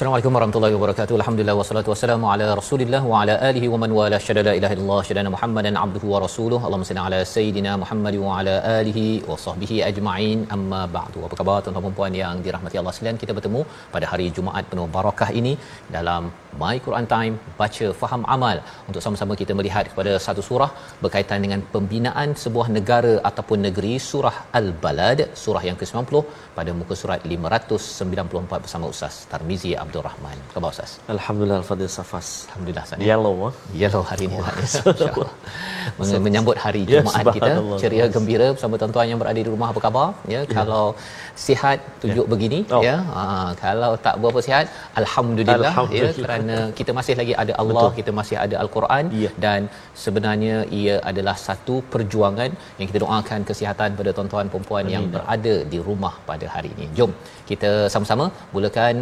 Assalamualaikum warahmatullahi wabarakatuh. Alhamdulillah wassalatu wassalamu ala Rasulillah wa ala alihi wa man wala syada la ilaha illallah syadana Muhammadan abduhu wa rasuluhu. Allahumma salli ala sayidina Muhammad wa ala alihi wa sahbihi ajma'in. Amma ba'du. Apa khabar tuan-tuan dan puan yang dirahmati Allah sekalian? Kita bertemu pada hari Jumaat penuh barakah ini dalam My Quran Time baca faham amal untuk sama-sama kita melihat kepada satu surah berkaitan dengan pembinaan sebuah negara ataupun negeri surah Al-Balad surah yang ke-90 pada muka surat 594 bersama Ustaz Tarmizi Abdul Rahman. Khabar Ustaz? Alhamdulillah Al-Fadhil Safas Alhamdulillah Ustaz. Yellow ah. Yellow hari ini insya-Allah. Men- menyambut hari Ya, Jumaat kita subhanallah. ceria gembira bersama tuan-tuan yang berada di rumah apa khabar ya kalau sihat tunjuk begini Oh. ya ha, kalau tak berapa sihat alhamdulillah, Alhamdulillah. ya kerana kita masih lagi ada Allah Betul. kita masih ada al-Quran Ya. dan sebenarnya ia adalah satu perjuangan yang kita doakan kesihatan pada tuan-tuan perempuan yang berada di rumah pada hari ini jom kita sama-sama mulakan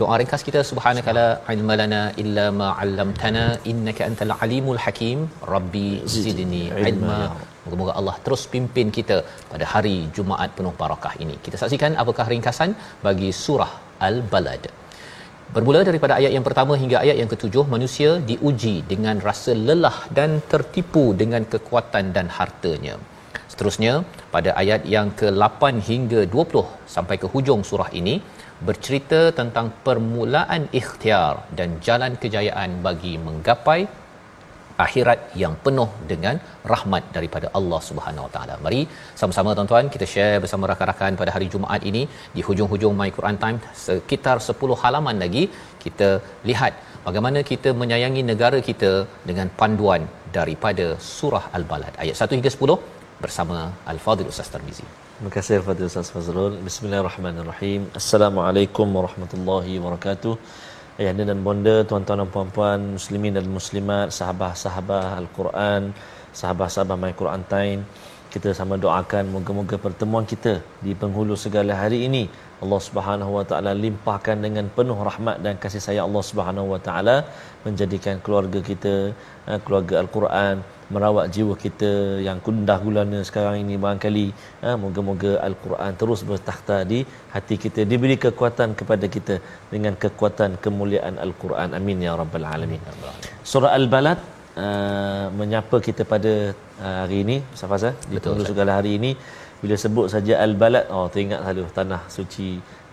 doa ringkas kita subhanakala ilma lana illa ma 'allamtana innaka antal alimul hakim. Rabbi zidni ilma. moga-moga Allah terus pimpin kita pada hari Jumaat penuh barakah ini. Kita saksikan apakah ringkasan bagi surah al-balad. Bermula daripada ayat yang pertama hingga ayat yang ketujuh, manusia diuji dengan rasa lelah dan tertipu dengan kekuatan dan hartanya. Seterusnya, pada ayat yang ke-8 hingga 20 sampai ke hujung surah ini, bercerita tentang permulaan ikhtiar dan jalan kejayaan bagi menggapai akhirat yang penuh dengan rahmat daripada Allah Subhanahu Wa Taala. Mari sama-sama tuan-tuan kita share bersama rakan-rakan pada hari Jumaat ini di hujung-hujung My Quran Time sekitar 10 halaman lagi kita lihat bagaimana kita menyayangi negara kita dengan panduan daripada surah Al-Balad ayat 1 hingga 10 bersama Al-Fadhil Ustaz Tarmizi. Terima kasih Al-Fadhil Ustaz Fazrul. Bismillahirrahmanirrahim. Assalamualaikum warahmatullahi wabarakatuh. Ayahanda dan bonda, tuan-tuan dan puan-puan, muslimin dan muslimat, sahabat-sahabat Al-Quran, sahabat-sahabat My Quran Time. Kita sama doakan moga-moga pertemuan kita di penghulu segala hari ini Allah Subhanahu Wa Taala limpahkan dengan penuh rahmat dan kasih sayang Allah Subhanahu Wa Taala menjadikan keluarga kita eh, keluarga Al-Quran merawat jiwa kita yang kundah gulana sekarang ini barangkali eh, moga-moga Al-Quran terus bertakhta di hati kita diberi kekuatan kepada kita dengan kekuatan kemuliaan Al-Quran. Amin ya rabbal alamin. Surah Al-Balad uh, menyapa kita pada uh, hari ini. Ustaz Fazal di segala hari ini. Bila sebut saja Al-Balad oh teringat selalu tanah suci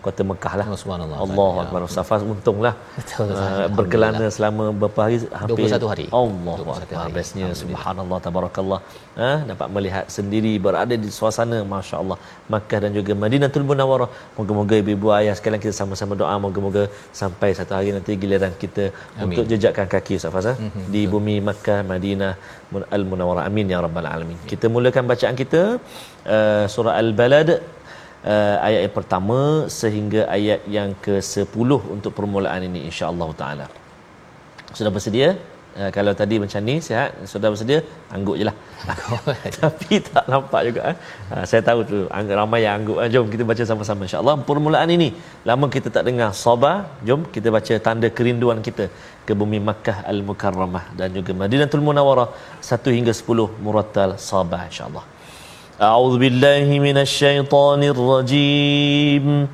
kota Mekah lah. Subhanallah. Allah Ya. Akbar Ustaz Faz untunglah Betul, uh, berkelana selama berapa hari hampir 21 hari. Allah 21 Akbar bestnya. Subhanallah tabarakallah. Ha, dapat melihat sendiri berada di suasana masya-Allah. Makkah dan juga Madinatul Munawwarah. Moga-moga ibu-ibu ayah sekalian kita sama-sama doa. Moga-moga sampai satu hari nanti giliran kita Amin. untuk jejakkan kaki Ustaz Faz mm-hmm. di bumi Makkah Madinah Mun- Al-Munawwarah. Amin ya rabbal alamin. Kita mulakan bacaan kita uh, surah Al-Balad uh, ayat yang pertama sehingga ayat yang ke-10 untuk permulaan ini insya-Allah taala. Sudah bersedia? Uh, kalau tadi macam ni sihat, sudah bersedia? Angguk je lah. Tapi tak nampak juga. Eh. Uh, saya tahu tu ramai yang angguk. Uh, jom kita baca sama-sama insya-Allah. Permulaan ini lama kita tak dengar sabar. Jom kita baca tanda kerinduan kita ke bumi Makkah Al-Mukarramah dan juga Madinatul Munawwarah 1 hingga 10 murattal sabar insya-Allah. أعوذ بالله من الشيطان الرجيم.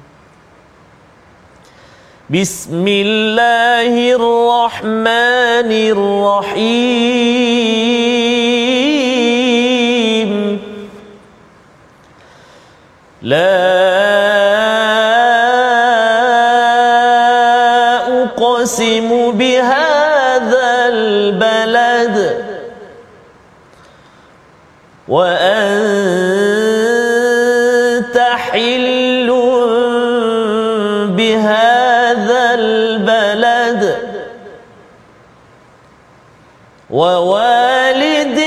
بسم الله الرحمن الرحيم. لا أقسم بهذا البلد وأنت حل بهذا البلد ووالد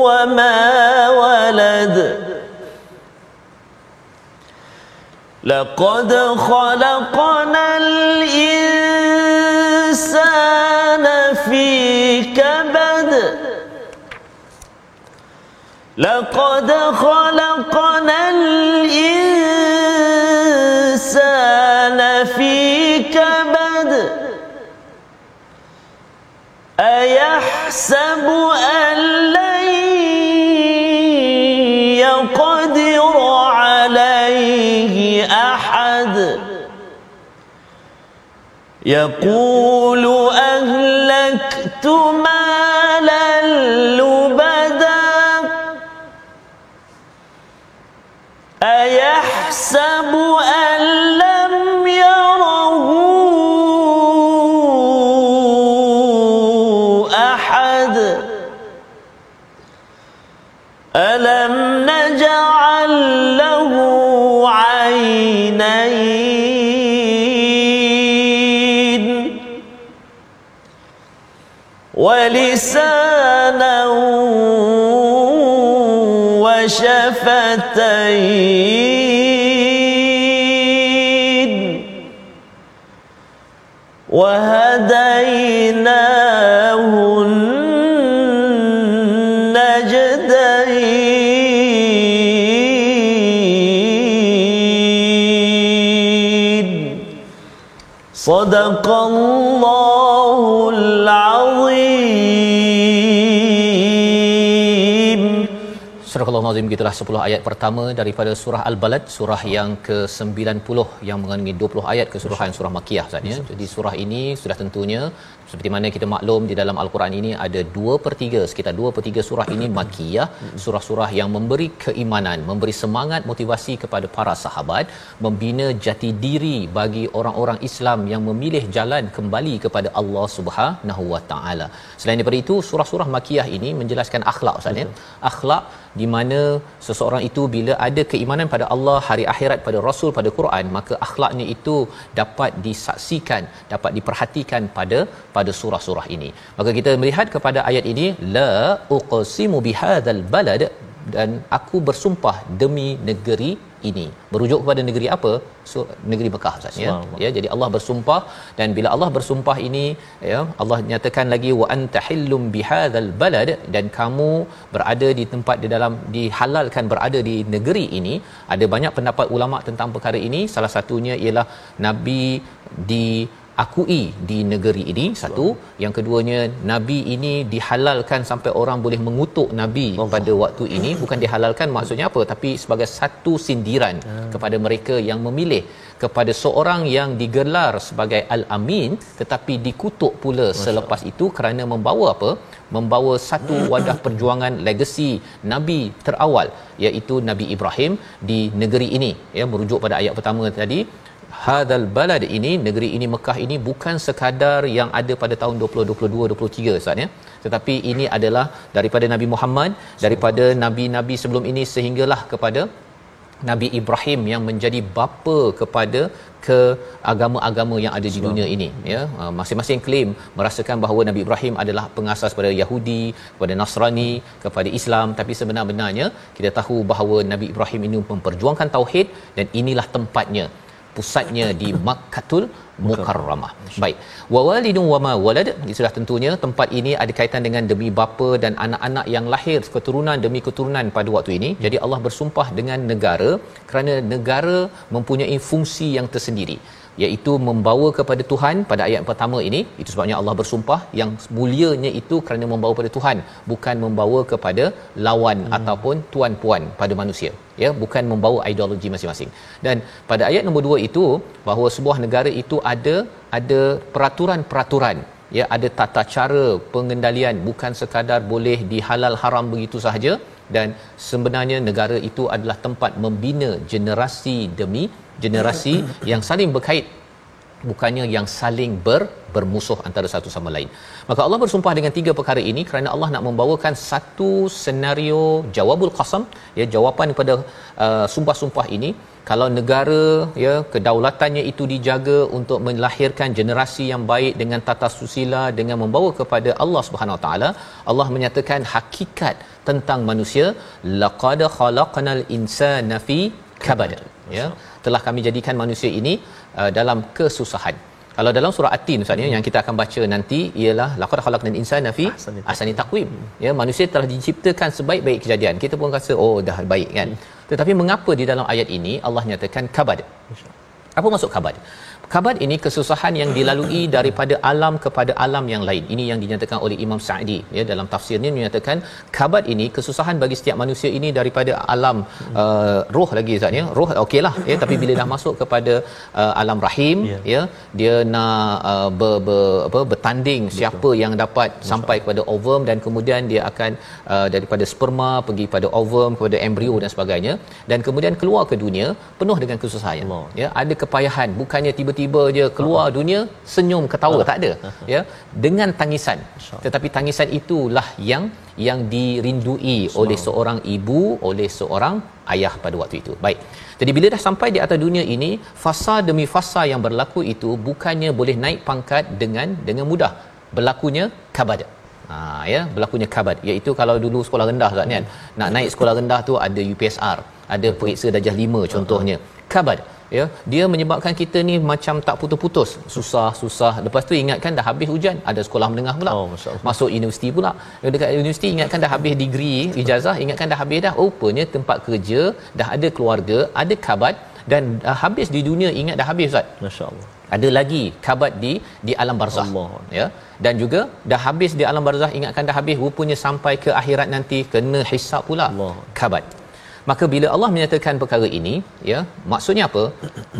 وما ولد. لقد خلقنا لقد خلقنا الإنسان في كبد. أيحسب أن لن يقدر عليه أحد؟ يقول أهلكت مالا ولسانا وشفتين وهديناه النجدين صدق الله Surah Al-Azim gitulah 10 ayat pertama daripada surah Al-Balad surah yang ke-90 yang mengandungi 20 ayat keseluruhan surah Makkiyah Ustaz ya. Jadi surah ini sudah tentunya seperti mana kita maklum di dalam Al-Quran ini ada 2 per 3 sekitar 2 per 3 surah ini Makkiyah surah-surah yang memberi keimanan memberi semangat motivasi kepada para sahabat membina jati diri bagi orang-orang Islam yang memilih jalan kembali kepada Allah Subhanahu Wa Taala. Selain daripada itu surah-surah Makkiyah ini menjelaskan akhlak Ustaz ya. Akhlak di mana seseorang itu bila ada keimanan pada Allah hari akhirat pada rasul pada Quran maka akhlaknya itu dapat disaksikan dapat diperhatikan pada pada surah-surah ini. Maka kita melihat kepada ayat ini la uqsimu bihadzal balad dan aku bersumpah demi negeri ini. Merujuk kepada negeri apa? So, negeri Mekah Ustaz ya? Ya jadi Allah bersumpah. Dan bila Allah bersumpah ini ya Allah nyatakan lagi wa anta hillum bihadzal balad. Dan kamu berada di tempat di dalam dihalalkan berada di negeri ini. Ada banyak pendapat ulama tentang perkara ini. Salah satunya ialah nabi di akui di negeri ini satu. Yang keduanya nabi ini dihalalkan sampai orang boleh mengutuk nabi Allah. pada waktu ini. Bukan dihalalkan maksudnya apa tapi sebagai satu sindiran hmm. kepada mereka yang memilih. Kepada seorang yang digelar sebagai al-amin tetapi dikutuk pula Masya selepas itu kerana membawa apa? Membawa satu wadah perjuangan legasi nabi terawal iaitu nabi Ibrahim di negeri ini. Ya merujuk pada ayat pertama tadi hadal balad ini negeri ini Mekah ini bukan sekadar yang ada pada tahun 2022 23 Ustaz ya. Tetapi ini adalah daripada Nabi Muhammad daripada nabi-nabi sebelum ini sehinggalah kepada Nabi Ibrahim yang menjadi bapa kepada ke agama-agama yang ada di dunia ini ya. Masing-masing klaim merasakan bahawa Nabi Ibrahim adalah pengasas pada Yahudi kepada Nasrani kepada Islam. Tapi sebenar-benarnya kita tahu bahawa Nabi Ibrahim ini memperjuangkan tauhid dan inilah tempatnya pusatnya di Makkatul Mukarramah. Baik. Wa walidun wa ma walad sudah tentunya tempat ini ada kaitan dengan demi bapa dan anak-anak yang lahir keturunan demi keturunan pada waktu ini. Jadi Allah bersumpah dengan negara kerana negara mempunyai fungsi yang tersendiri iaitu membawa kepada Tuhan pada ayat pertama ini. Itu sebabnya Allah bersumpah yang mulianya itu kerana membawa kepada Tuhan bukan membawa kepada lawan hmm. ataupun tuan-puan pada manusia. Ya bukan membawa ideologi masing-masing. Dan pada ayat nombor dua itu bahawa sebuah negara itu ada ada peraturan-peraturan. Ya ada tata cara pengendalian. Bukan sekadar boleh dihalal haram begitu sahaja. Dan sebenarnya negara itu adalah tempat membina generasi demi generasi yang saling berkait bukannya yang saling ber, bermusuh antara satu sama lain. Maka Allah bersumpah dengan tiga perkara ini kerana Allah nak membawakan satu senario jawabul qasam ya jawapan kepada uh, sumpah-sumpah ini kalau negara ya kedaulatannya itu dijaga untuk melahirkan generasi yang baik dengan tata susila dengan membawa kepada Allah Subhanahu Wa Taala Allah menyatakan hakikat tentang manusia laqad khalaqnal insana fi kabad ya telah kami jadikan manusia ini uh, dalam kesusahan. Kalau dalam surah At-Tin Ustaz hmm. yang kita akan baca nanti ialah laqad khalaqnal insana fi ahsani taqwim. ya manusia telah diciptakan sebaik-baik kejadian. Kita pun rasa oh dah baik kan? Hmm. tetapi mengapa di dalam ayat ini Allah nyatakan kabad apa maksud kabad Kabat ini kesusahan yang dilalui daripada alam kepada alam yang lain. Ini yang dinyatakan oleh Imam Sa'di ya dalam tafsirnya menyatakan kabat ini kesusahan bagi setiap manusia ini daripada alam uh, roh lagi Ustaz ya. Roh okeylah ya tapi bila dah masuk kepada uh, alam rahim yeah. ya dia nak uh, ber, ber, apa bertanding Betul. siapa yang dapat Betul. sampai kepada ovum dan kemudian dia akan uh, daripada sperma pergi pada ovum kepada embrio dan sebagainya dan kemudian keluar ke dunia penuh dengan kesusahan. Allah. Ya ada kepayahan. Bukannya tiba tiba je keluar uh-huh. dunia senyum ketawa. Uh-huh. tak ada uh-huh. ya? Dengan tangisan. Tetapi tangisan itulah yang yang dirindui oleh seorang ibu oleh seorang ayah pada waktu itu. Baik. Jadi bila dah sampai di atas dunia ini fasa demi fasa yang berlaku itu bukannya boleh naik pangkat dengan dengan mudah. Berlakunya kabad. Ha, ya? Berlakunya kabat iaitu kalau dulu sekolah rendah kan kan? Nak naik sekolah rendah tu ada UPSR ada periksa darjah 5 contohnya. Kabat ya dia menyebabkan kita ni macam tak putus-putus. Susah susah. Lepas tu ingatkan dah habis hujan ada sekolah menengah pula. Oh, masuk universiti pula. Dekat universiti ingatkan dah habis degree ijazah ingatkan dah habis dah. Rupanya tempat kerja dah ada keluarga ada kabat dan dah habis di dunia ingat dah habis ustaz. Masyaallah. Ada lagi kabat di di alam barzah. Allah. ya dan juga dah habis di alam barzah ingatkan dah habis. Rupanya sampai ke akhirat nanti kena hisap pula Allah. kabat maka bila Allah menyatakan perkara ini ya maksudnya apa?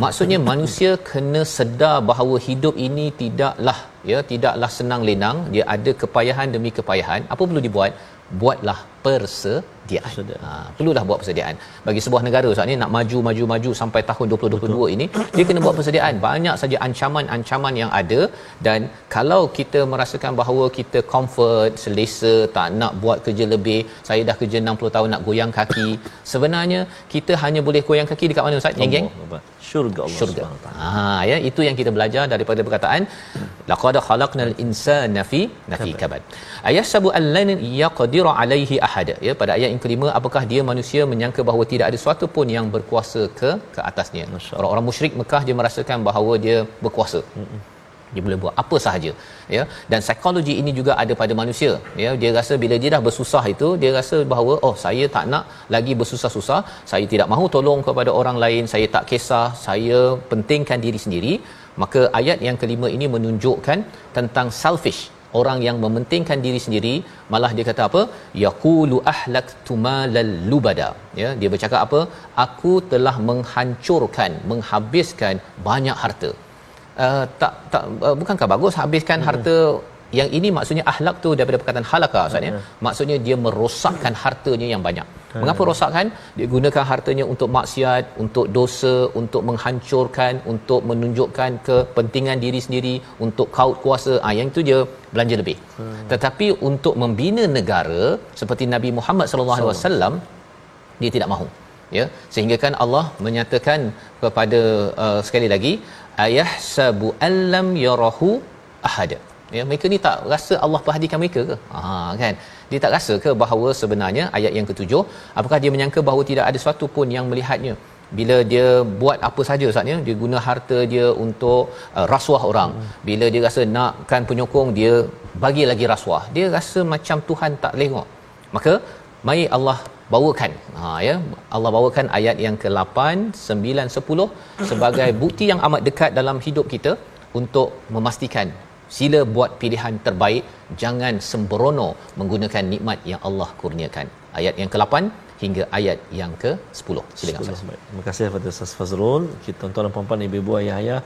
Maksudnya manusia kena sedar bahawa hidup ini tidaklah ya tidaklah senang lenang. Dia ada kepayahan demi kepayahan. Apa perlu dibuat buatlah persediaan. Ha, perlulah buat persediaan. Bagi sebuah negara saat ni nak maju maju maju sampai tahun 2022 Betul. ini dia kena buat persediaan. Banyak saja ancaman-ancaman yang ada dan kalau kita merasakan bahawa kita comfort, selesa, tak nak buat kerja lebih, saya dah kerja 60 tahun nak goyang kaki, sebenarnya kita hanya boleh goyang kaki dekat mana Ustaz? Geng-geng? Syurga Allah Syurga. Ha ya itu yang kita belajar daripada perkataan laqad khalaqnal insana fi nafi kabad. Ayasabu allan yaqdiru alaihi ahad. Ya pada ayat yang kelima apakah dia manusia menyangka bahawa tidak ada sesuatu pun yang berkuasa ke ke atasnya. Orang-orang musyrik Mekah dia merasakan bahawa dia berkuasa. Mm-mm dia boleh buat apa sahaja ya. Dan psikologi ini juga ada pada manusia ya. Dia rasa bila dia dah bersusah itu dia rasa bahawa oh saya tak nak lagi bersusah-susah. Saya tidak mahu tolong kepada orang lain. Saya tak kisah. Saya pentingkan diri sendiri. Maka ayat yang kelima ini menunjukkan tentang selfish orang yang mementingkan diri sendiri. Malah dia kata apa? Yaqulu ahlaktu malal lubada. Ya dia bercakap apa? Aku telah menghancurkan menghabiskan banyak harta uh, tak tak uh, bukankah bagus habiskan hmm. harta yang ini maksudnya akhlak tu daripada perkataan halaka maksudnya hmm. maksudnya dia merosakkan hartanya yang banyak hmm. mengapa rosakkan dia gunakan hartanya untuk maksiat untuk dosa untuk menghancurkan untuk menunjukkan kepentingan diri sendiri untuk kaut kuasa ah yang itu dia belanja lebih hmm. tetapi untuk membina negara seperti Nabi Muhammad sallallahu alaihi wasallam dia tidak mahu ya sehingga kan Allah menyatakan kepada uh, sekali lagi ayah sabu allam yarahu ahad ya mereka ni tak rasa Allah perhatikan mereka ke? Ha kan? Dia tak rasa ke bahawa sebenarnya ayat yang ketujuh apakah dia menyangka bahawa tidak ada sesuatu pun yang melihatnya? Bila dia buat apa saja saatnya dia guna harta dia untuk uh, rasuah orang. Bila dia rasa nakkan penyokong dia bagi lagi rasuah. Dia rasa macam Tuhan tak tengok maka mai Allah bawakan. Ha ya. Allah bawakan ayat yang ke-8 9 10 sebagai bukti yang amat dekat dalam hidup kita untuk memastikan sila buat pilihan terbaik jangan sembrono menggunakan nikmat yang Allah kurniakan. Ayat yang ke-8 hingga ayat yang ke-10 silakan Ustaz. terima kasih kepada Ustaz Fazrul. Kita tuan-tuan dan puan-puan ibu-ibu ayah-ayah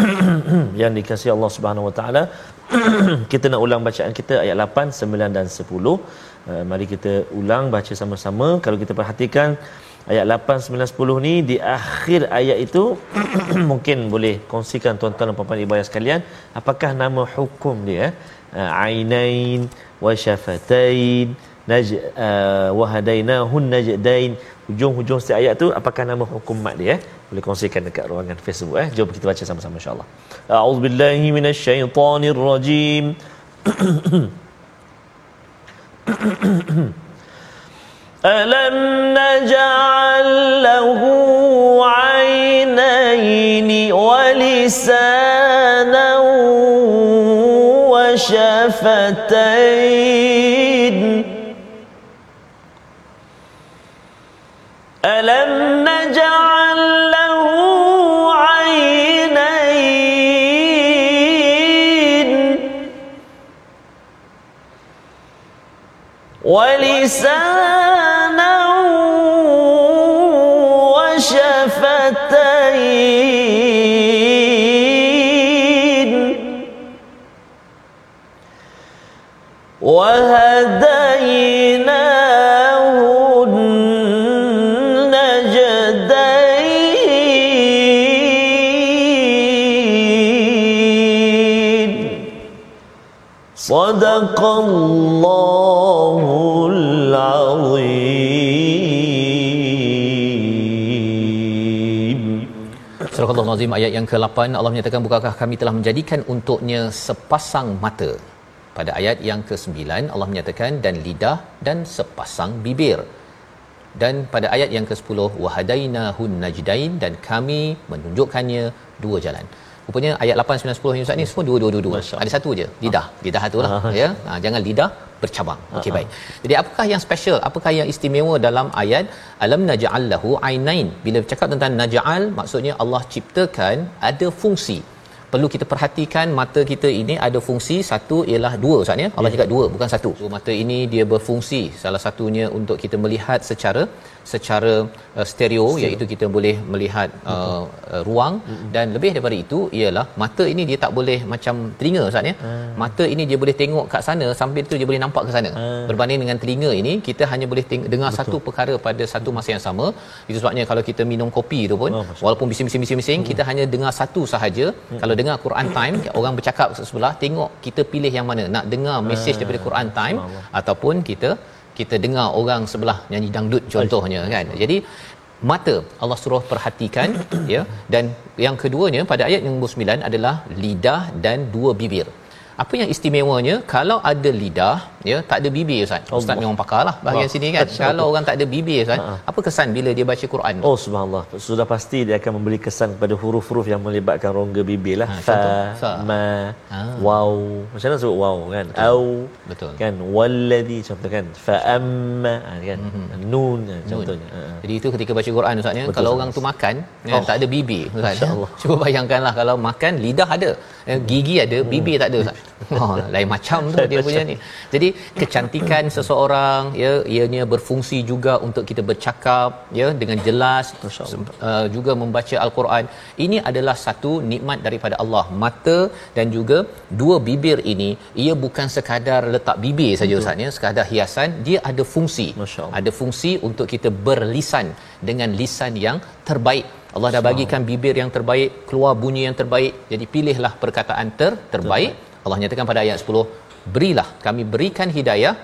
yang dikasihi Allah Subhanahu Wa Taala. Kita nak ulang bacaan kita ayat 8 9 dan 10 Uh, mari kita ulang baca sama-sama. Kalau kita perhatikan ayat 8 9 10 ni di akhir ayat itu mungkin boleh kongsikan tuan-tuan dan puan-puan ibu sekalian apakah nama hukum dia uh, ainain wa syafatain naj uh, wa hadainahun najdain. Hujung-hujung setiap ayat tu apakah nama hukum mat dia eh? boleh kongsikan dekat ruangan Facebook eh? Jom kita baca sama-sama insyaallah. A'udzubillahi minasyaitonirrajim ألم نجعل له عينين ولسانا وشفتين ألم نجعل ولسانا وشفتين. وهديناه صدق الله العظيم Surah Al-Nazim ayat yang ke-8 Allah menyatakan bukankah kami telah menjadikan untuknya sepasang mata. Pada ayat yang ke-9 Allah menyatakan dan lidah dan sepasang bibir. Dan pada ayat yang ke-10 wahadainahun najdain dan kami menunjukkannya dua jalan. Rupanya ayat 8 9 10 ni Ustaz ni semua dua-dua dua. Ada satu je, lidah. Lidah satu lah ya. Ha, jangan lidah bercabang. Okey baik. Jadi apakah yang special? Apakah yang istimewa dalam ayat alam naj'al lahu ainain? Bila bercakap tentang naj'al maksudnya Allah ciptakan ada fungsi perlu kita perhatikan mata kita ini ada fungsi satu ialah dua Ustaz ya Allah cakap dua bukan satu so, mata ini dia berfungsi salah satunya untuk kita melihat secara secara uh, stereo Stereo. iaitu kita boleh melihat uh, uh, ruang mm-hmm. dan lebih daripada itu ialah mata ini dia tak boleh macam telinga Ustaz ya hmm. mata ini dia boleh tengok kat sana sambil tu dia boleh nampak ke sana hmm. berbanding dengan telinga ini kita hanya boleh teng- dengar Betul. satu perkara pada satu masa yang sama itu sebabnya kalau kita minum kopi tu pun oh, walaupun bising-bising-bising hmm. kita hanya dengar satu sahaja hmm. kalau dengar Quran time orang bercakap sebelah tengok kita pilih yang mana. Nak dengar mesej daripada Quran time ataupun kita kita dengar orang sebelah nyanyi dangdut contohnya kan? Jadi mata Allah suruh perhatikan ya. Dan yang keduanya pada ayat yang 9 adalah lidah dan dua bibir apa yang istimewanya kalau ada lidah ya tak ada bibir ustaz Allah. ustaz memang pakarlah bahagian sini kan kalau orang tak ada bibir ustaz Ha-ha. apa kesan bila dia baca Quran oh subhanallah sudah pasti dia akan memberi kesan kepada huruf-huruf yang melibatkan rongga bibir lah Ha, fa. Fa. ma Ha. waw macam mana sebut waw kan au betul kan walladhi contoh kan fa amma ha, kan Mhm. nun ha, contohnya Ha, ha. Jadi itu ketika baca Quran Ustaz ya, Betul, kalau orang tu makan kan Oh. tak ada bibir Ustaz. Ya. Masya-Allah. Cuba bayangkanlah kalau makan lidah ada, eh, gigi ada, bibir tak ada Ustaz. Oh, lain macam tu dia punya ni. Jadi kecantikan seseorang ya ianya berfungsi juga untuk kita bercakap ya dengan jelas uh, juga membaca al-Quran. Ini adalah satu nikmat daripada Allah. Mata dan juga dua bibir ini ia bukan sekadar letak bibir saja Ustaz ya, sekadar hiasan, dia ada fungsi. Ada fungsi untuk kita berlisan dengan lisan yang terbaik. Allah dah bagikan bibir yang terbaik, keluar bunyi yang terbaik. Jadi pilihlah perkataan ter terbaik. Allah nyatakan pada ayat 10, berilah kami berikan hidayah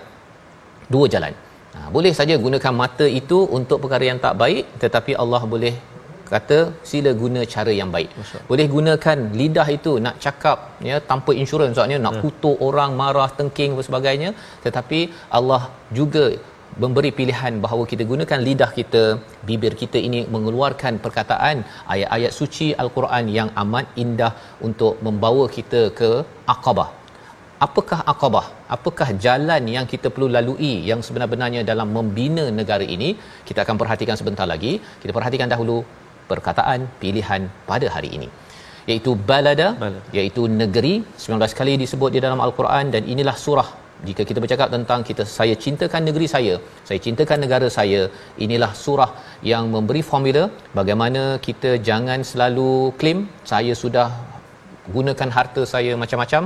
dua jalan. Ha, boleh saja gunakan mata itu untuk perkara yang tak baik tetapi Allah boleh kata sila guna cara yang baik. Boleh gunakan lidah itu nak cakap ya tanpa insurans soalnya nak kutuk orang marah tengking dan sebagainya tetapi Allah juga memberi pilihan bahawa kita gunakan lidah kita bibir kita ini mengeluarkan perkataan ayat-ayat suci al-Quran yang amat indah untuk membawa kita ke aqabah. Apakah aqabah? Apakah jalan yang kita perlu lalui yang sebenar-benarnya dalam membina negara ini? Kita akan perhatikan sebentar lagi. Kita perhatikan dahulu perkataan pilihan pada hari ini. Iaitu balada Balada. iaitu negeri. 19 kali disebut di dalam al-Quran dan inilah surah jika kita bercakap tentang kita saya cintakan negeri saya saya cintakan negara saya inilah surah yang memberi formula bagaimana kita jangan selalu claim saya sudah gunakan harta saya macam-macam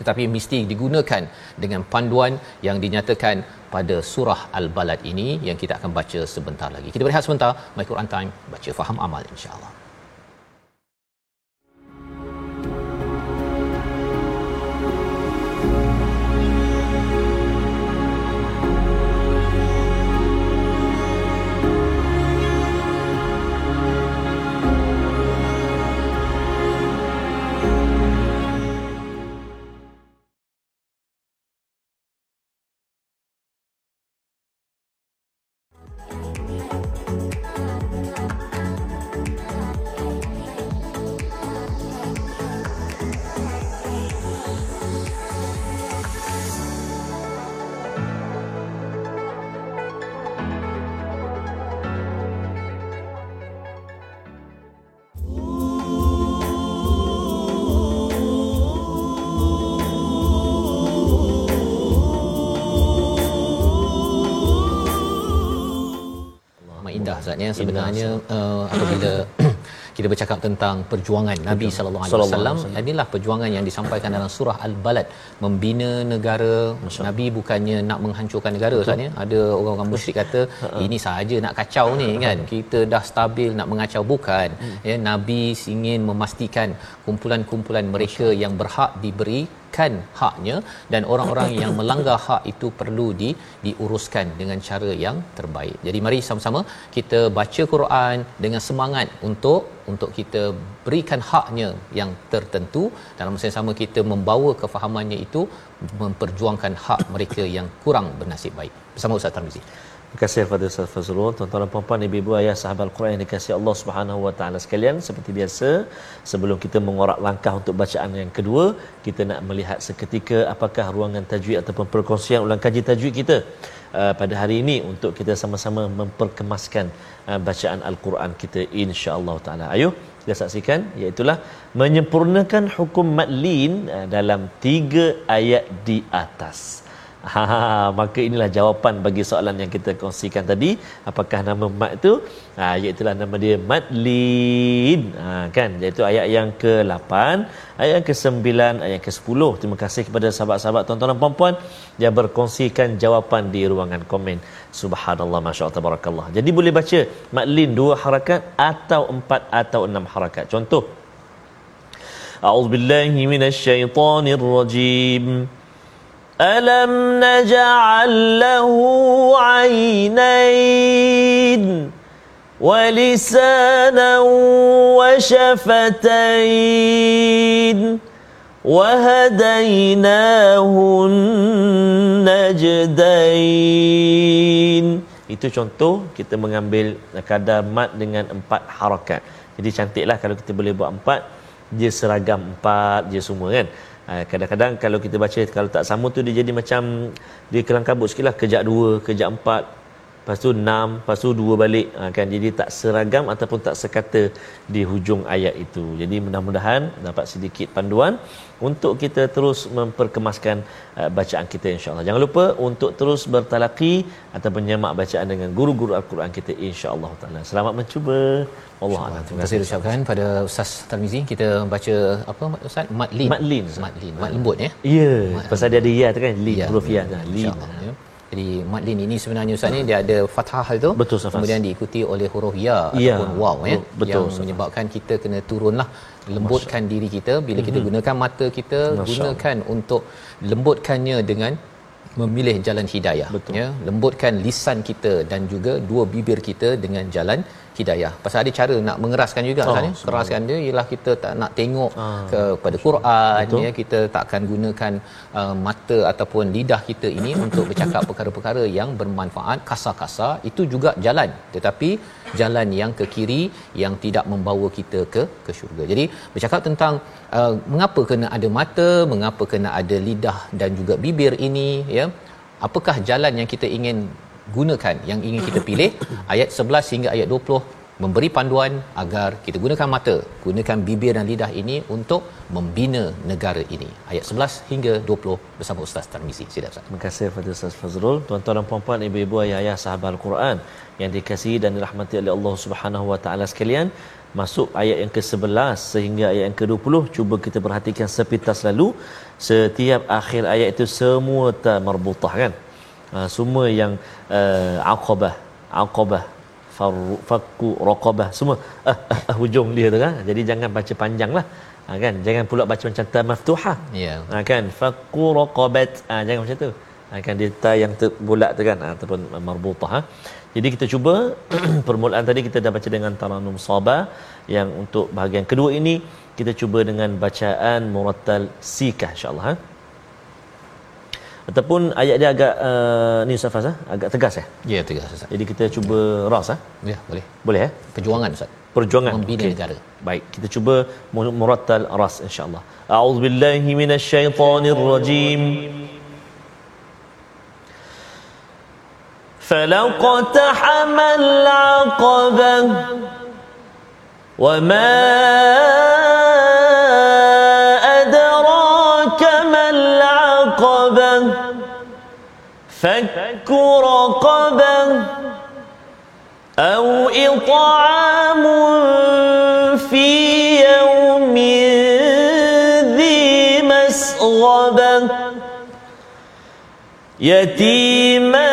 tetapi mesti digunakan dengan panduan yang dinyatakan pada surah Al-Balad ini yang kita akan baca sebentar lagi. Kita berehat sebentar, My Quran Time, baca faham amal insya-Allah. Ya sebenarnya uh, apabila kita bercakap tentang perjuangan Nabi sallallahu alaihi wasallam inilah perjuangan yang disampaikan dalam surah al-balad. Membina negara. Nabi bukannya nak menghancurkan negara Ustaz ya? Ada orang-orang musyrik kata ini sahaja nak kacau ni kan? Kita dah stabil nak mengacau. Bukan. Ya Nabi ingin memastikan kumpulan-kumpulan mereka yang berhak diberi kan haknya dan orang-orang yang melanggar hak itu perlu di diuruskan dengan cara yang terbaik. Jadi mari sama-sama kita baca Quran dengan semangat untuk untuk kita berikan haknya yang tertentu dalam masa yang sama kita membawa kefahamannya itu memperjuangkan hak mereka yang kurang bernasib baik. Bersama Ustaz Tarmizi. Terima kasih kepada Ustaz Fazrul, tuan-tuan dan puan-puan, ibu-ibu, ayah, sahabat Al-Quran yang dikasihi Allah Subhanahu Wa Taala sekalian. Seperti biasa, sebelum kita mengorak langkah untuk bacaan yang kedua, kita nak melihat seketika apakah ruangan tajwid ataupun perkongsian ulang kaji tajwid kita uh, pada hari ini untuk kita sama-sama memperkemaskan uh, bacaan Al-Quran kita insya-Allah taala. Ayuh kita saksikan iaitulah menyempurnakan hukum madlin uh, dalam tiga ayat di atas. Ha, maka inilah jawapan bagi soalan yang kita kongsikan tadi. Apakah nama mat itu ha, iaitu nama dia madlin. Ha, kan? Iaitu ayat yang ke-8 ayat yang ke-9 ayat yang ke-10 terima kasih kepada sahabat-sahabat tuan-tuan dan puan-puan yang berkongsikan jawapan di ruangan komen. Subhanallah masyaallah tabarakallah. Jadi boleh baca madlin dua harakat atau empat atau enam harakat. Contoh. A'udzubillahi minasyaitonirrajim ألم نجعل له عينين ولسانا وشفتين وهديناه النجدين itu contoh kita mengambil kadar mat dengan empat harakat jadi cantiklah kalau kita boleh buat empat dia seragam empat je semua kan Ha, kadang-kadang kalau kita baca kalau tak sama tu dia jadi macam dia kelang kabut sikit lah kejap dua, kejap empat lepas tu enam, lepas tu dua balik ha, kan jadi tak seragam ataupun tak sekata di hujung ayat itu jadi mudah-mudahan dapat sedikit panduan untuk kita terus memperkemaskan uh, bacaan kita insyaAllah jangan lupa untuk terus bertalaki atau menyemak bacaan dengan guru-guru Al-Quran kita insyaAllah selamat mencuba Allah Allah. Terima kasih ucapkan pada Ustaz Tarmizi. Kita baca apa Ustaz? Madlin. Madlin. Madlin. Mat lembut ya. Ya, pasal dia ada ya tu kan, lin Ya, huruf ya. ya, Lin. insyaAllah, ya. Jadi madlin ini sebenarnya Ustaz ni dia ada fathah itu Betul, Ustaz. kemudian diikuti oleh huruf ya, Ya. ataupun waw ya Betul, yang Ustaz. menyebabkan kita kena turunlah lembutkan diri kita bila kita gunakan mata kita Mhm. Masya gunakan untuk lembutkannya dengan memilih jalan hidayah Betul. ya lembutkan lisan kita dan juga dua bibir kita dengan jalan hidayah. Pasal ada cara nak mengeraskan juga Oh, kan. Keraskan dia ialah kita tak nak tengok kepada Quran Betul. ya kita tak akan gunakan uh, mata ataupun lidah kita ini untuk bercakap perkara-perkara yang bermanfaat kasar-kasar itu juga jalan tetapi jalan yang ke kiri yang tidak membawa kita ke ke syurga. Jadi bercakap tentang uh, mengapa kena ada mata, mengapa kena ada lidah dan juga bibir ini ya. Apakah jalan yang kita ingin gunakan yang ingin kita pilih ayat 11 hingga ayat 20 memberi panduan agar kita gunakan mata gunakan bibir dan lidah ini untuk membina negara ini ayat 11 hingga 20 bersama Ustaz Tarmizi sila Ustaz Terima kasih kepada Ustaz Fazrul. Tuan-tuan dan puan-puan, ibu-ibu, ayah-ayah sahabat Al-Quran yang dikasihi dan dirahmati oleh Allah Subhanahu Wa Taala sekalian, masuk ayat yang ke-11 sehingga ayat yang ke-20, cuba kita perhatikan sepintas lalu. Setiap akhir ayat itu semua termarbutah kan? Uh, semua yang uh, aqabah, aqabah, fakku raqabah semua ah, ah, ah, hujung dia tu kan. Jadi jangan baca panjanglah ha, kan? Jangan pula baca macam ta maftuhah ya. Ha, kan? Fakku raqabat. Ha, jangan macam tu. Ha, kan? Dia ta yang terbulat tu kan? Ha, ataupun marbutah ha. jadi kita cuba permulaan tadi kita dah baca dengan taranum sabah. Yang untuk bahagian kedua ini kita cuba dengan bacaan murattal sikah insyaallah ha ataupun ayat dia agak uh, ni Ustaz Faz ha? agak tegas ya ya tegas Ustaz jadi kita cuba ras ha? ya boleh boleh ya perjuangan Ustaz perjuangan membina Okey. negara Baik, kita cuba mu- murattal ras insya-Allah. A'udzubillahi minasyaitonirrajim. فلقتحم العقبة وما فك رقبة أو إطعام في يوم ذي مسغبة. يتيما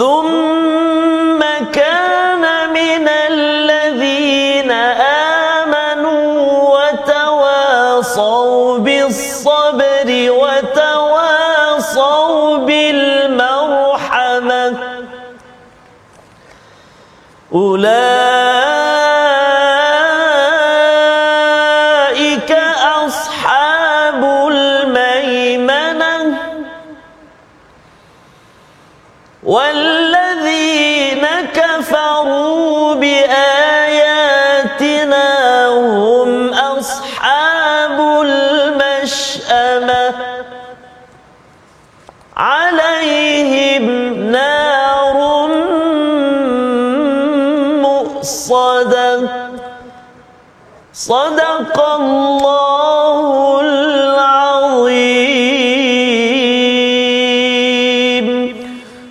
ثم كان من الذين آمنوا وتواصوا بالصبر وتواصوا بالمرحمة. أولئك صدق الله العظيم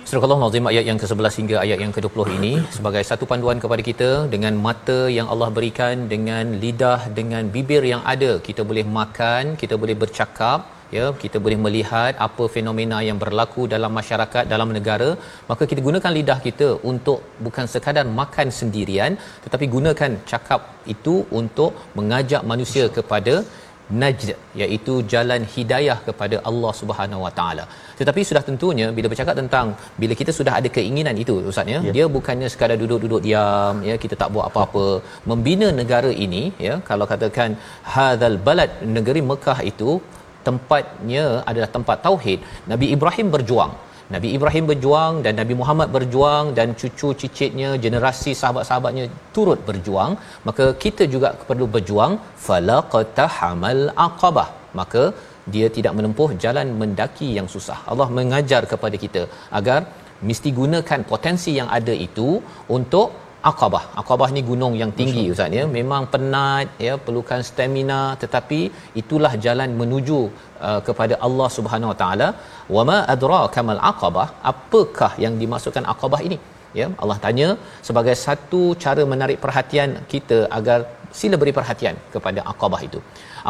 Surah Al-Azim ayat yang ke-11 hingga ayat yang ke-20 ini sebagai satu panduan kepada kita dengan mata yang Allah berikan dengan lidah dengan bibir yang ada kita boleh makan kita boleh bercakap ya kita boleh melihat apa fenomena yang berlaku dalam masyarakat dalam negara maka kita gunakan lidah kita untuk bukan sekadar makan sendirian tetapi gunakan cakap itu untuk mengajak manusia kepada najd iaitu jalan hidayah kepada Allah Subhanahu Wa Taala. Tetapi sudah tentunya bila bercakap tentang bila kita sudah ada keinginan itu ustaz ya, Ya. dia bukannya sekadar duduk-duduk diam ya kita tak buat apa-apa. Membina negara ini ya kalau katakan hadzal balad negeri Mekah itu tempatnya adalah tempat tauhid. Nabi Ibrahim berjuang. Nabi Ibrahim berjuang dan Nabi Muhammad berjuang dan cucu cicitnya generasi sahabat-sahabatnya turut berjuang. Maka kita juga perlu berjuang. Falaqatahamal aqabah. Maka dia tidak menempuh jalan mendaki yang susah. Allah mengajar kepada kita agar mesti gunakan potensi yang ada itu untuk Aqabah. Aqabah ni gunung yang tinggi ustaz ya. Memang penat ya, perlukan stamina tetapi itulah jalan menuju uh, kepada Allah Subhanahu Wa Taala. Wa ma adraka mal aqabah? Apakah yang dimaksudkan aqabah ini? ya Allah tanya sebagai satu cara menarik perhatian kita agar sila beri perhatian kepada akabah itu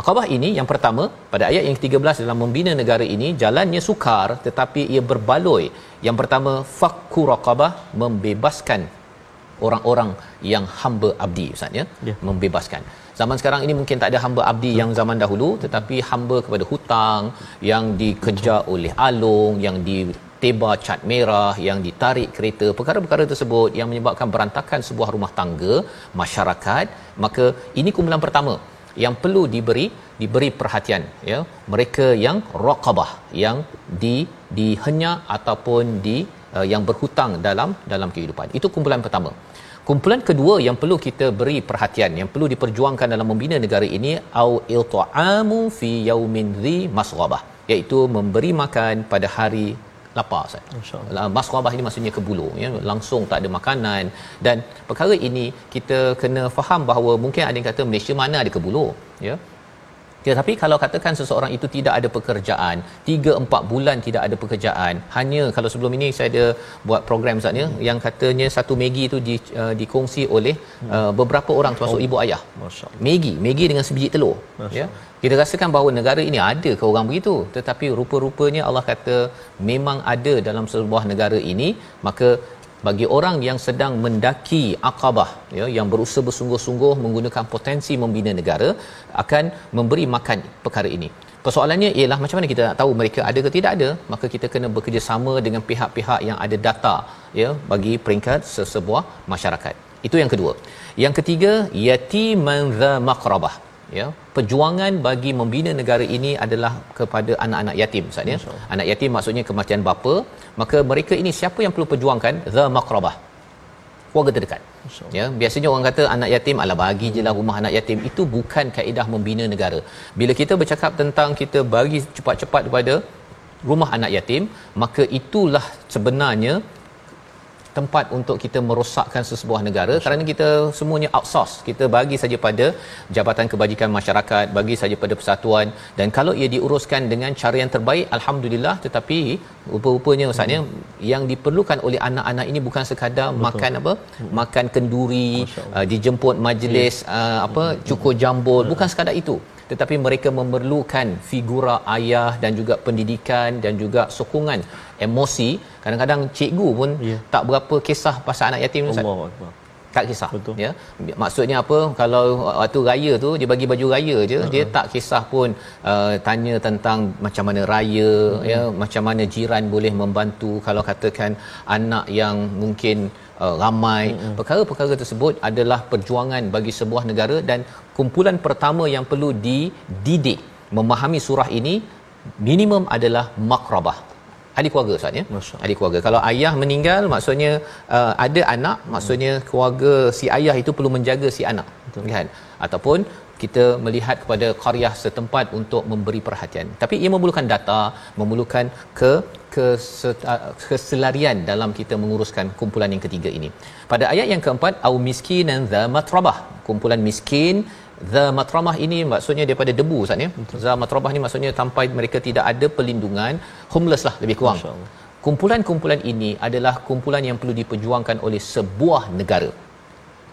akabah ini yang pertama pada ayat yang ke-13 dalam membina negara ini jalannya sukar tetapi ia berbaloi yang pertama fakku raqabah membebaskan orang-orang yang hamba abdi ustaz ya yeah. membebaskan. Zaman sekarang ini mungkin tak ada hamba abdi yang zaman dahulu tetapi hamba kepada hutang yang dikejar oleh alung yang di teba cat merah yang ditarik kereta perkara-perkara tersebut yang menyebabkan berantakan sebuah rumah tangga masyarakat. Maka ini kumpulan pertama yang perlu diberi diberi perhatian ya. Mereka yang raqabah yang di dihenya ataupun di uh, yang berhutang dalam dalam kehidupan. Itu kumpulan pertama kumpulan kedua yang perlu kita beri perhatian yang perlu diperjuangkan dalam membina negara ini au ilta'amu fi yaumin dhi masghabah iaitu memberi makan pada hari lapar Ustaz. Masyaallah. Masghabah ini maksudnya kebulu ya langsung tak ada makanan dan perkara ini kita kena faham bahawa mungkin ada yang kata Malaysia mana ada kebulu ya tetapi kalau katakan seseorang itu tidak ada pekerjaan 3 4 bulan tidak ada pekerjaan hanya kalau sebelum ini saya ada buat program Ustaz ya hmm. yang katanya satu Maggi itu di, uh, dikongsi oleh uh, beberapa orang termasuk oh. ibu ayah masyaallah Maggi Maggi dengan sebiji telur ya kita rasakan bahawa negara ini ada ke orang begitu tetapi rupa-rupanya Allah kata memang ada dalam sebuah negara ini maka bagi orang yang sedang mendaki akabah ya yang berusaha bersungguh-sungguh menggunakan potensi membina negara akan memberi makan perkara ini. Persoalannya ialah macam mana kita nak tahu mereka ada ke tidak ada? Maka kita kena bekerjasama dengan pihak-pihak yang ada data ya bagi peringkat sesebuah masyarakat. Itu yang kedua. Yang ketiga yatiman dha maqrabah ya. Perjuangan bagi membina negara ini adalah kepada anak-anak yatim maksudnya anak yatim maksudnya kematian bapa. Maka mereka ini siapa yang perlu perjuangkan? The maqrabah. Keluarga terdekat. Ya. Biasanya orang kata anak yatim ala bagi je lah rumah anak yatim. Itu bukan kaedah membina negara. Bila kita bercakap tentang kita bagi cepat-cepat kepada rumah anak yatim maka itulah sebenarnya tempat untuk kita merosakkan sesebuah negara kerana kita semuanya outsource kita bagi saja pada jabatan kebajikan masyarakat bagi saja pada persatuan dan kalau ia diuruskan dengan cara yang terbaik alhamdulillah tetapi rupa-rupanya ustaznya hmm. yang diperlukan oleh anak-anak ini bukan sekadar Betul. makan apa hmm. makan kenduri uh, dijemput majlis yeah. uh, apa hmm. cukur jambul hmm. bukan sekadar itu tetapi mereka memerlukan figura ayah dan juga pendidikan dan juga sokongan emosi kadang-kadang cikgu pun yeah. tak berapa kisah pasal anak yatim Ustaz. Allah tak kisah Betul. ya maksudnya apa kalau waktu raya tu dia bagi baju raya je uh-huh. dia tak kisah pun uh, tanya tentang macam mana raya uh-huh. ya macam mana jiran boleh membantu kalau katakan anak yang mungkin uh, ramai uh-huh. perkara-perkara tersebut adalah perjuangan bagi sebuah negara dan kumpulan pertama yang perlu dididik memahami surah ini minimum adalah makrabah ahli keluarga Ustaz ya. Ahli keluarga. Kalau ayah meninggal maksudnya uh, ada anak, maksudnya keluarga si ayah itu perlu menjaga si anak. Betul. Kan? Ataupun kita melihat kepada qaryah setempat untuk memberi perhatian. Tapi ia memerlukan data, memerlukan ke uh, keselarian dalam kita menguruskan kumpulan yang ketiga ini. Pada ayat yang keempat au miskinan dza matrabah, kumpulan miskin the matramah ini maksudnya daripada debu Ustaz ya. The matramah ni maksudnya sampai mereka tidak ada perlindungan, homeless lah lebih kurang. Kumpulan-kumpulan ini adalah kumpulan yang perlu diperjuangkan oleh sebuah negara.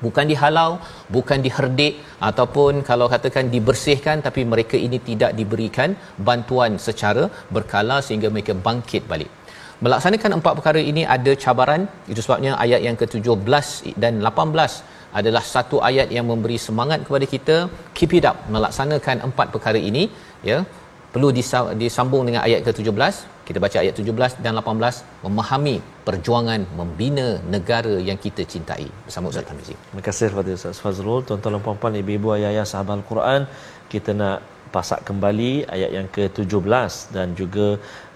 Bukan dihalau, bukan diherdik ataupun kalau katakan dibersihkan tapi mereka ini tidak diberikan bantuan secara berkala sehingga mereka bangkit balik. Melaksanakan empat perkara ini ada cabaran, itu sebabnya ayat yang ke-17 dan 18 adalah satu ayat yang memberi semangat kepada kita keep it up melaksanakan empat perkara ini ya perlu disambung dengan ayat ke-17 kita baca ayat 17 dan 18 memahami perjuangan membina negara yang kita cintai bersama Ustaz Tamizi. Terima kasih kepada Ustaz Fazrul, tuan-tuan dan puan-puan, ibu-ibu, ayah-ayah sahabat Al-Quran. Kita nak pasak kembali ayat yang ke-17 dan juga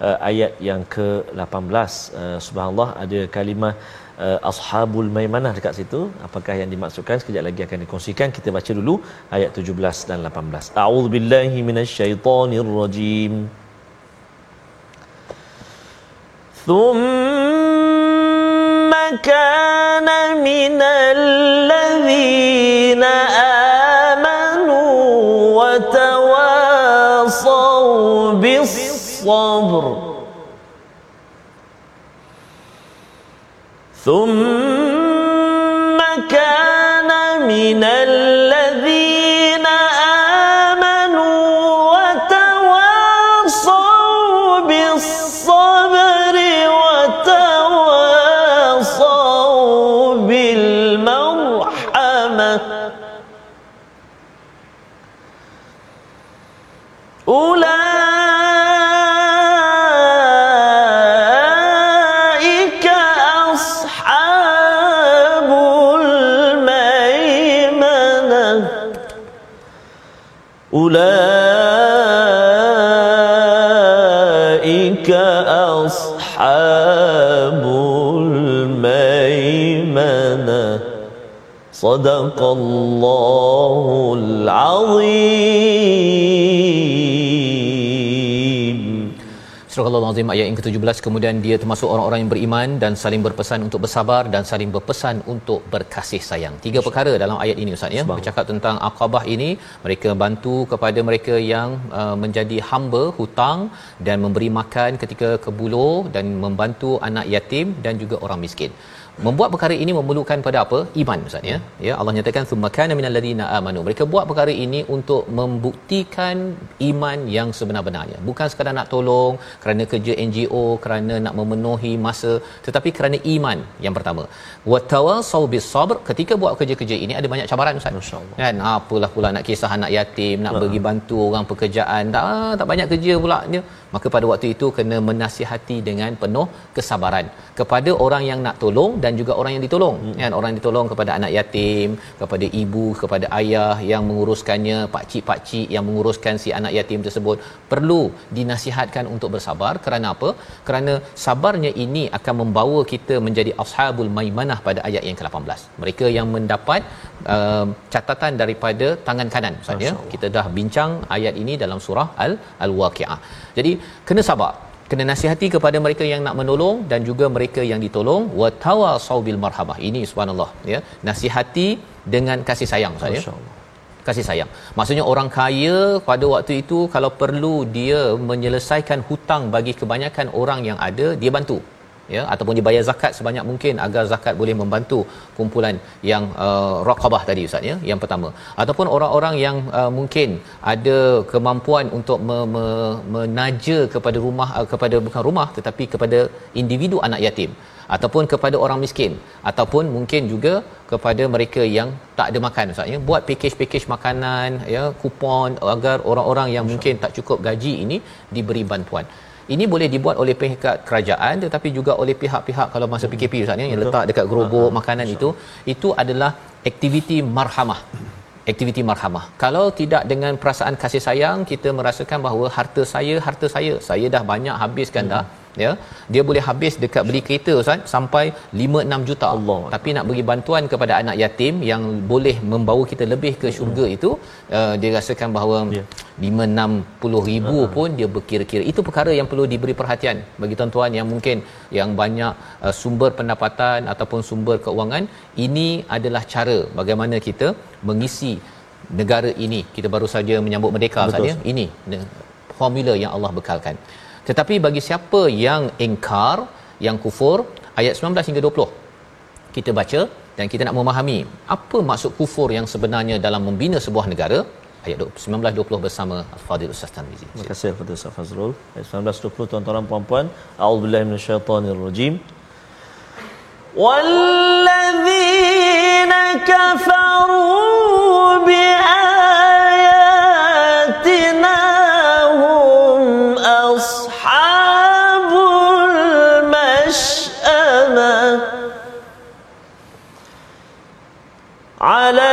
uh, ayat yang ke-18. Uh, subhanallah ada kalimah uh, ashabul maimanah dekat situ apakah yang dimaksudkan sekejap lagi akan dikongsikan kita baca dulu ayat 17 dan 18 a'udzubillahi minasyaitonirrajim ثم كان من الذين آمنوا وتواصوا بالصبر ثم كان من الذين أصحاب الميمنة. صدق الله العظيم. Surah Al-Azim ayat yang ke-17 kemudian dia termasuk orang-orang yang beriman dan saling berpesan untuk bersabar dan saling berpesan untuk berkasih sayang. Tiga perkara dalam ayat ini Ustaz ya. Bercakap tentang Aqabah ini, mereka bantu kepada mereka yang uh, menjadi hamba hutang dan memberi makan ketika kebuluh dan membantu anak yatim dan juga orang miskin. Membuat perkara ini memerlukan pada apa? Iman Ustaz ya. Ya Allah nyatakan summa kana minal ladina amanu. Mereka buat perkara ini untuk membuktikan iman yang sebenar-benarnya. Bukan sekadar nak tolong kerana kerja NGO, kerana nak memenuhi masa, tetapi kerana iman yang pertama. Wa tawasau bis sabr. Ketika buat kerja-kerja ini ada banyak cabaran Ustaz. Masya-Allah. Kan apalah pula nak kisah anak yatim, nak bagi bantu orang pekerjaan, tak tak banyak kerja pula dia. Maka pada waktu itu kena menasihati dengan penuh kesabaran kepada orang yang nak tolong dan juga orang yang ditolong. Hmm. kan orang yang ditolong kepada anak yatim kepada ibu kepada ayah yang menguruskannya pak cik pak cik yang menguruskan si anak yatim tersebut. Perlu dinasihatkan untuk bersabar. Kerana apa? Kerana sabarnya ini akan membawa kita menjadi ashabul maimanah pada ayat yang ke-18. Mereka yang mendapat uh, catatan daripada tangan kanan Ustaz ya. Kita dah bincang ayat ini dalam surah al al-waqiah. Jadi kena sabar kena nasihati kepada mereka yang nak menolong dan juga mereka yang ditolong. Wa tawasau bil marhamah ini subhanallah ya. Nasihati dengan kasih sayang saya. Kasih sayang. Maksudnya orang kaya pada waktu itu kalau perlu dia menyelesaikan hutang bagi kebanyakan orang yang ada dia bantu ya ataupun dia bayar zakat sebanyak mungkin agar zakat boleh membantu kumpulan yang uh, raqabah tadi ustaz ya yang pertama. Ataupun orang-orang yang uh, mungkin ada kemampuan untuk me, me, menaja kepada rumah uh, kepada bukan rumah tetapi kepada individu anak yatim ataupun kepada orang miskin ataupun mungkin juga kepada mereka yang tak ada makan ustaz ya. Buat package-package makanan ya kupon agar orang-orang yang mungkin tak cukup gaji ini diberi bantuan ini boleh dibuat oleh pihak kerajaan tetapi juga oleh pihak-pihak kalau masa PKP ustaz ya yang letak dekat gerobok makanan itu itu adalah aktiviti marhamah. Aktiviti marhamah. Kalau tidak dengan perasaan kasih sayang, kita merasakan bahawa harta saya, harta saya, saya dah banyak habiskan dah. Ya, dia boleh habis dekat beli kereta Ustaz sampai 5 6 juta Allah. Tapi nak bagi bantuan kepada anak yatim yang boleh membawa kita lebih ke syurga itu, uh, dia rasakan bahawa Ya. 5 60 ribu uh-huh. pun dia berkira-kira. Itu perkara yang perlu diberi perhatian bagi tuan-tuan yang mungkin yang banyak uh, sumber pendapatan ataupun sumber keuangan. Ini adalah cara bagaimana kita mengisi negara ini. Kita baru saja menyambut merdeka saja. Ini ne- formula yang Allah bekalkan tetapi bagi siapa yang ingkar yang kufur ayat 19 hingga 20 kita baca dan kita nak memahami apa maksud kufur yang sebenarnya dalam membina sebuah negara. Ayat 19 20 bersama al-fadil ustaz Tanwizi. Terima kasih al-fadil ustaz Fazrul. Ayat 19 20 tuan-tuan puan-puan. A'udzubillahi minasyaitonirrajim. Walladzina kafaru بآيات عليهم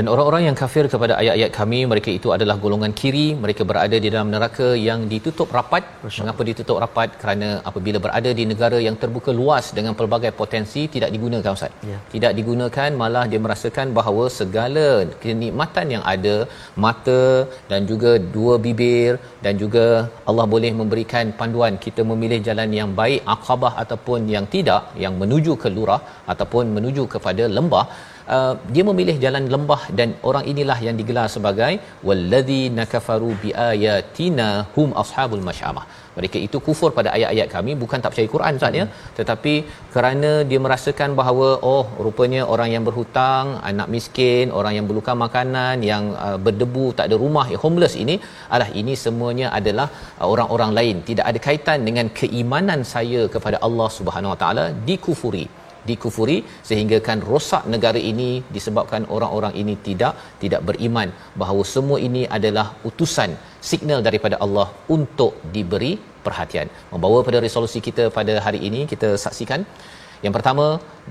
dan orang-orang yang kafir kepada ayat-ayat kami mereka itu adalah golongan kiri. Mereka berada di dalam neraka yang ditutup rapat. Mengapa ditutup rapat? Kerana apabila berada di negara yang terbuka luas dengan pelbagai potensi tidak digunakan ustaz. Ya. tidak digunakan malah dia merasakan bahawa segala kenikmatan yang ada mata dan juga dua bibir dan juga Allah boleh memberikan panduan kita memilih jalan yang baik aqabah ataupun yang tidak yang menuju ke lurah ataupun menuju kepada lembah Uh, dia memilih jalan lembah dan orang inilah yang digelar sebagai wallazi nakafaru biayatina hum ashabul masyamah. Mereka itu kufur pada ayat-ayat kami bukan tak percaya Quran Ustaz ya. Hmm. tetapi kerana dia merasakan bahawa oh rupanya orang yang berhutang anak miskin orang yang berluka makanan yang uh, berdebu tak ada rumah yang homeless ini alah ini semuanya adalah uh, orang-orang lain. Tidak ada kaitan dengan keimanan saya kepada Allah Subhanahu Wa Taala dikufuri dikufuri sehingga kan rosak negara ini disebabkan orang-orang ini tidak tidak beriman bahawa semua ini adalah utusan signal daripada Allah untuk diberi perhatian. Membawa pada resolusi kita pada hari ini kita saksikan. Yang pertama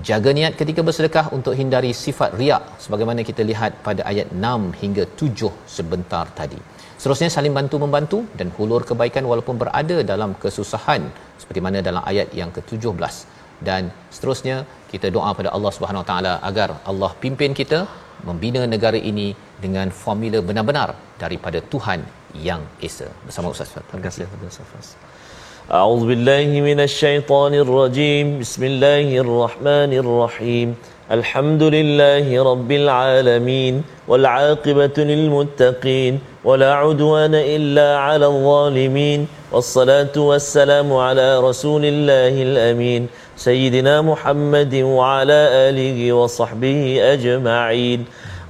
jaga niat ketika bersedekah untuk hindari sifat riak sebagaimana kita lihat pada ayat 6 hingga 7 sebentar tadi. Seterusnya saling bantu membantu dan hulur kebaikan walaupun berada dalam kesusahan seperti mana dalam ayat yang ke-17 dan seterusnya kita doa pada Allah Subhanahu Wa taala agar Allah pimpin kita membina negara ini dengan formula benar-benar daripada Tuhan yang esa bersama Ustaz Fat. Terima kasih kepada Ustaz Fas. أعوذ بالله من الشيطان الرجيم بسم الله الرحمن الرحيم الحمد لله رب العالمين والعاقبة للمتقين ولا عدوان إلا على الظالمين والصلاة والسلام على رسول الله الأمين سيدنا محمد وعلى آله وصحبه أجمعين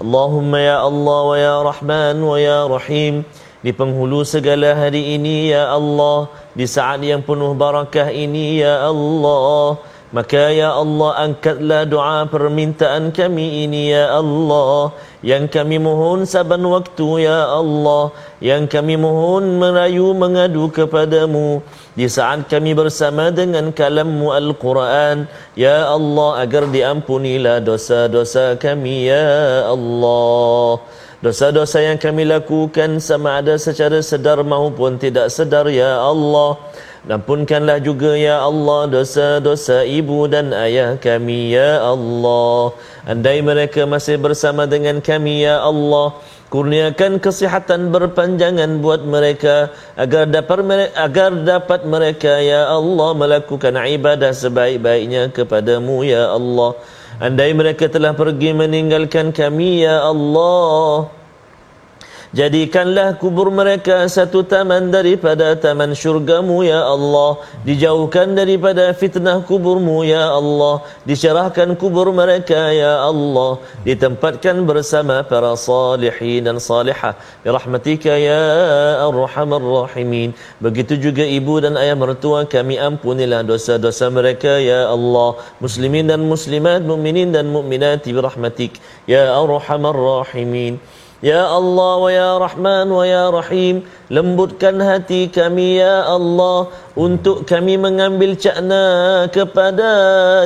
اللهم يا الله ويا رحمن ويا رحيم di penghulu segala hari ini ya Allah di saat yang penuh barakah ini ya Allah maka ya Allah angkatlah doa permintaan kami ini ya Allah. Yang kami mohon saban waktu ya Allah. Yang kami mohon merayu mengadu kepadamu. Di saat kami bersama dengan kalammu Al-Quran Ya Allah agar diampunilah dosa-dosa kami Ya Allah. Dosa-dosa yang kami lakukan sama ada secara sedar maupun tidak sedar Ya Allah Ampunkanlah juga ya Allah dosa-dosa ibu dan ayah kami ya Allah. Andai mereka masih bersama dengan kami ya Allah kurniakan kesihatan berpanjangan buat mereka agar dapat mereka, agar dapat mereka ya Allah melakukan ibadah sebaik-baiknya kepadamu ya Allah. Andai mereka telah pergi meninggalkan kami ya Allah Jadikanlah kubur mereka satu taman daripada taman syurgamu ya Allah. Dijauhkan daripada fitnah kuburmu ya Allah. Dicerahkan kubur mereka ya Allah. Ditempatkan bersama para salihin dan salihah. Birahmatika ya arhamar rahimin. Begitu juga ibu dan ayah mertua kami ampunilah dosa-dosa mereka ya Allah. Muslimin dan muslimat, mu'minin dan mu'minat Birahmatik ya arhamar rahimin Ya Allah wa ya Rahman wa ya Rahim lembutkan hati kami ya Allah untuk kami mengambil cakna kepada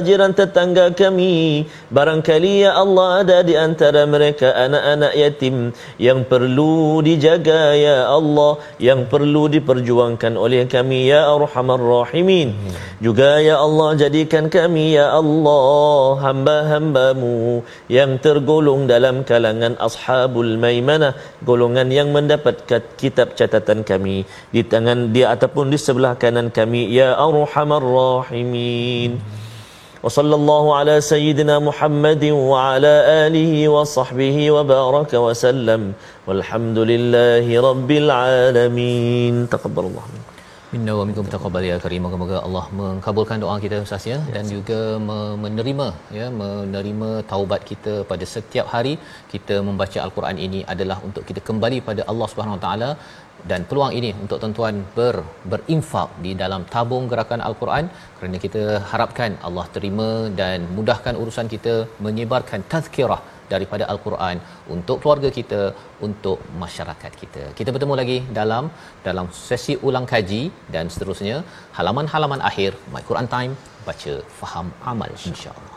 jiran tetangga kami barangkali ya Allah ada di antara mereka anak-anak yatim yang perlu dijaga ya Allah yang perlu diperjuangkan oleh kami ya arhamar rahimin. Juga ya Allah jadikan kami ya Allah hamba-hambamu yang tergolong dalam kalangan ashabul maimanah golongan yang mendapat kitab catatan kami. Di tangan dia ataupun di sebelah kanan dengan kami ya arhamar rahimin. Wa sallallahu ala sayyidina muhammadin wa ala alihi wa sahbihi wa baraka wa sallam. Walhamdulillahi rabbil alamin. Taqabbalallah Minna wa minkum taqabbal ya karim. Moga-moga Allah mengabulkan doa kita Ustaz ya. Dan juga menerima ya menerima taubat kita pada setiap hari. Kita membaca al-Quran ini adalah untuk kita kembali pada Allah Subhanahu Wa Taala dan peluang ini untuk tuan-tuan ber berinfak di dalam tabung gerakan al-Quran kerana kita harapkan Allah terima dan mudahkan urusan kita menyebarkan tazkirah daripada al-Quran untuk keluarga kita untuk masyarakat kita. Kita bertemu lagi dalam dalam sesi ulang kaji dan seterusnya halaman-halaman akhir My Quran Time baca faham amal insya-Allah.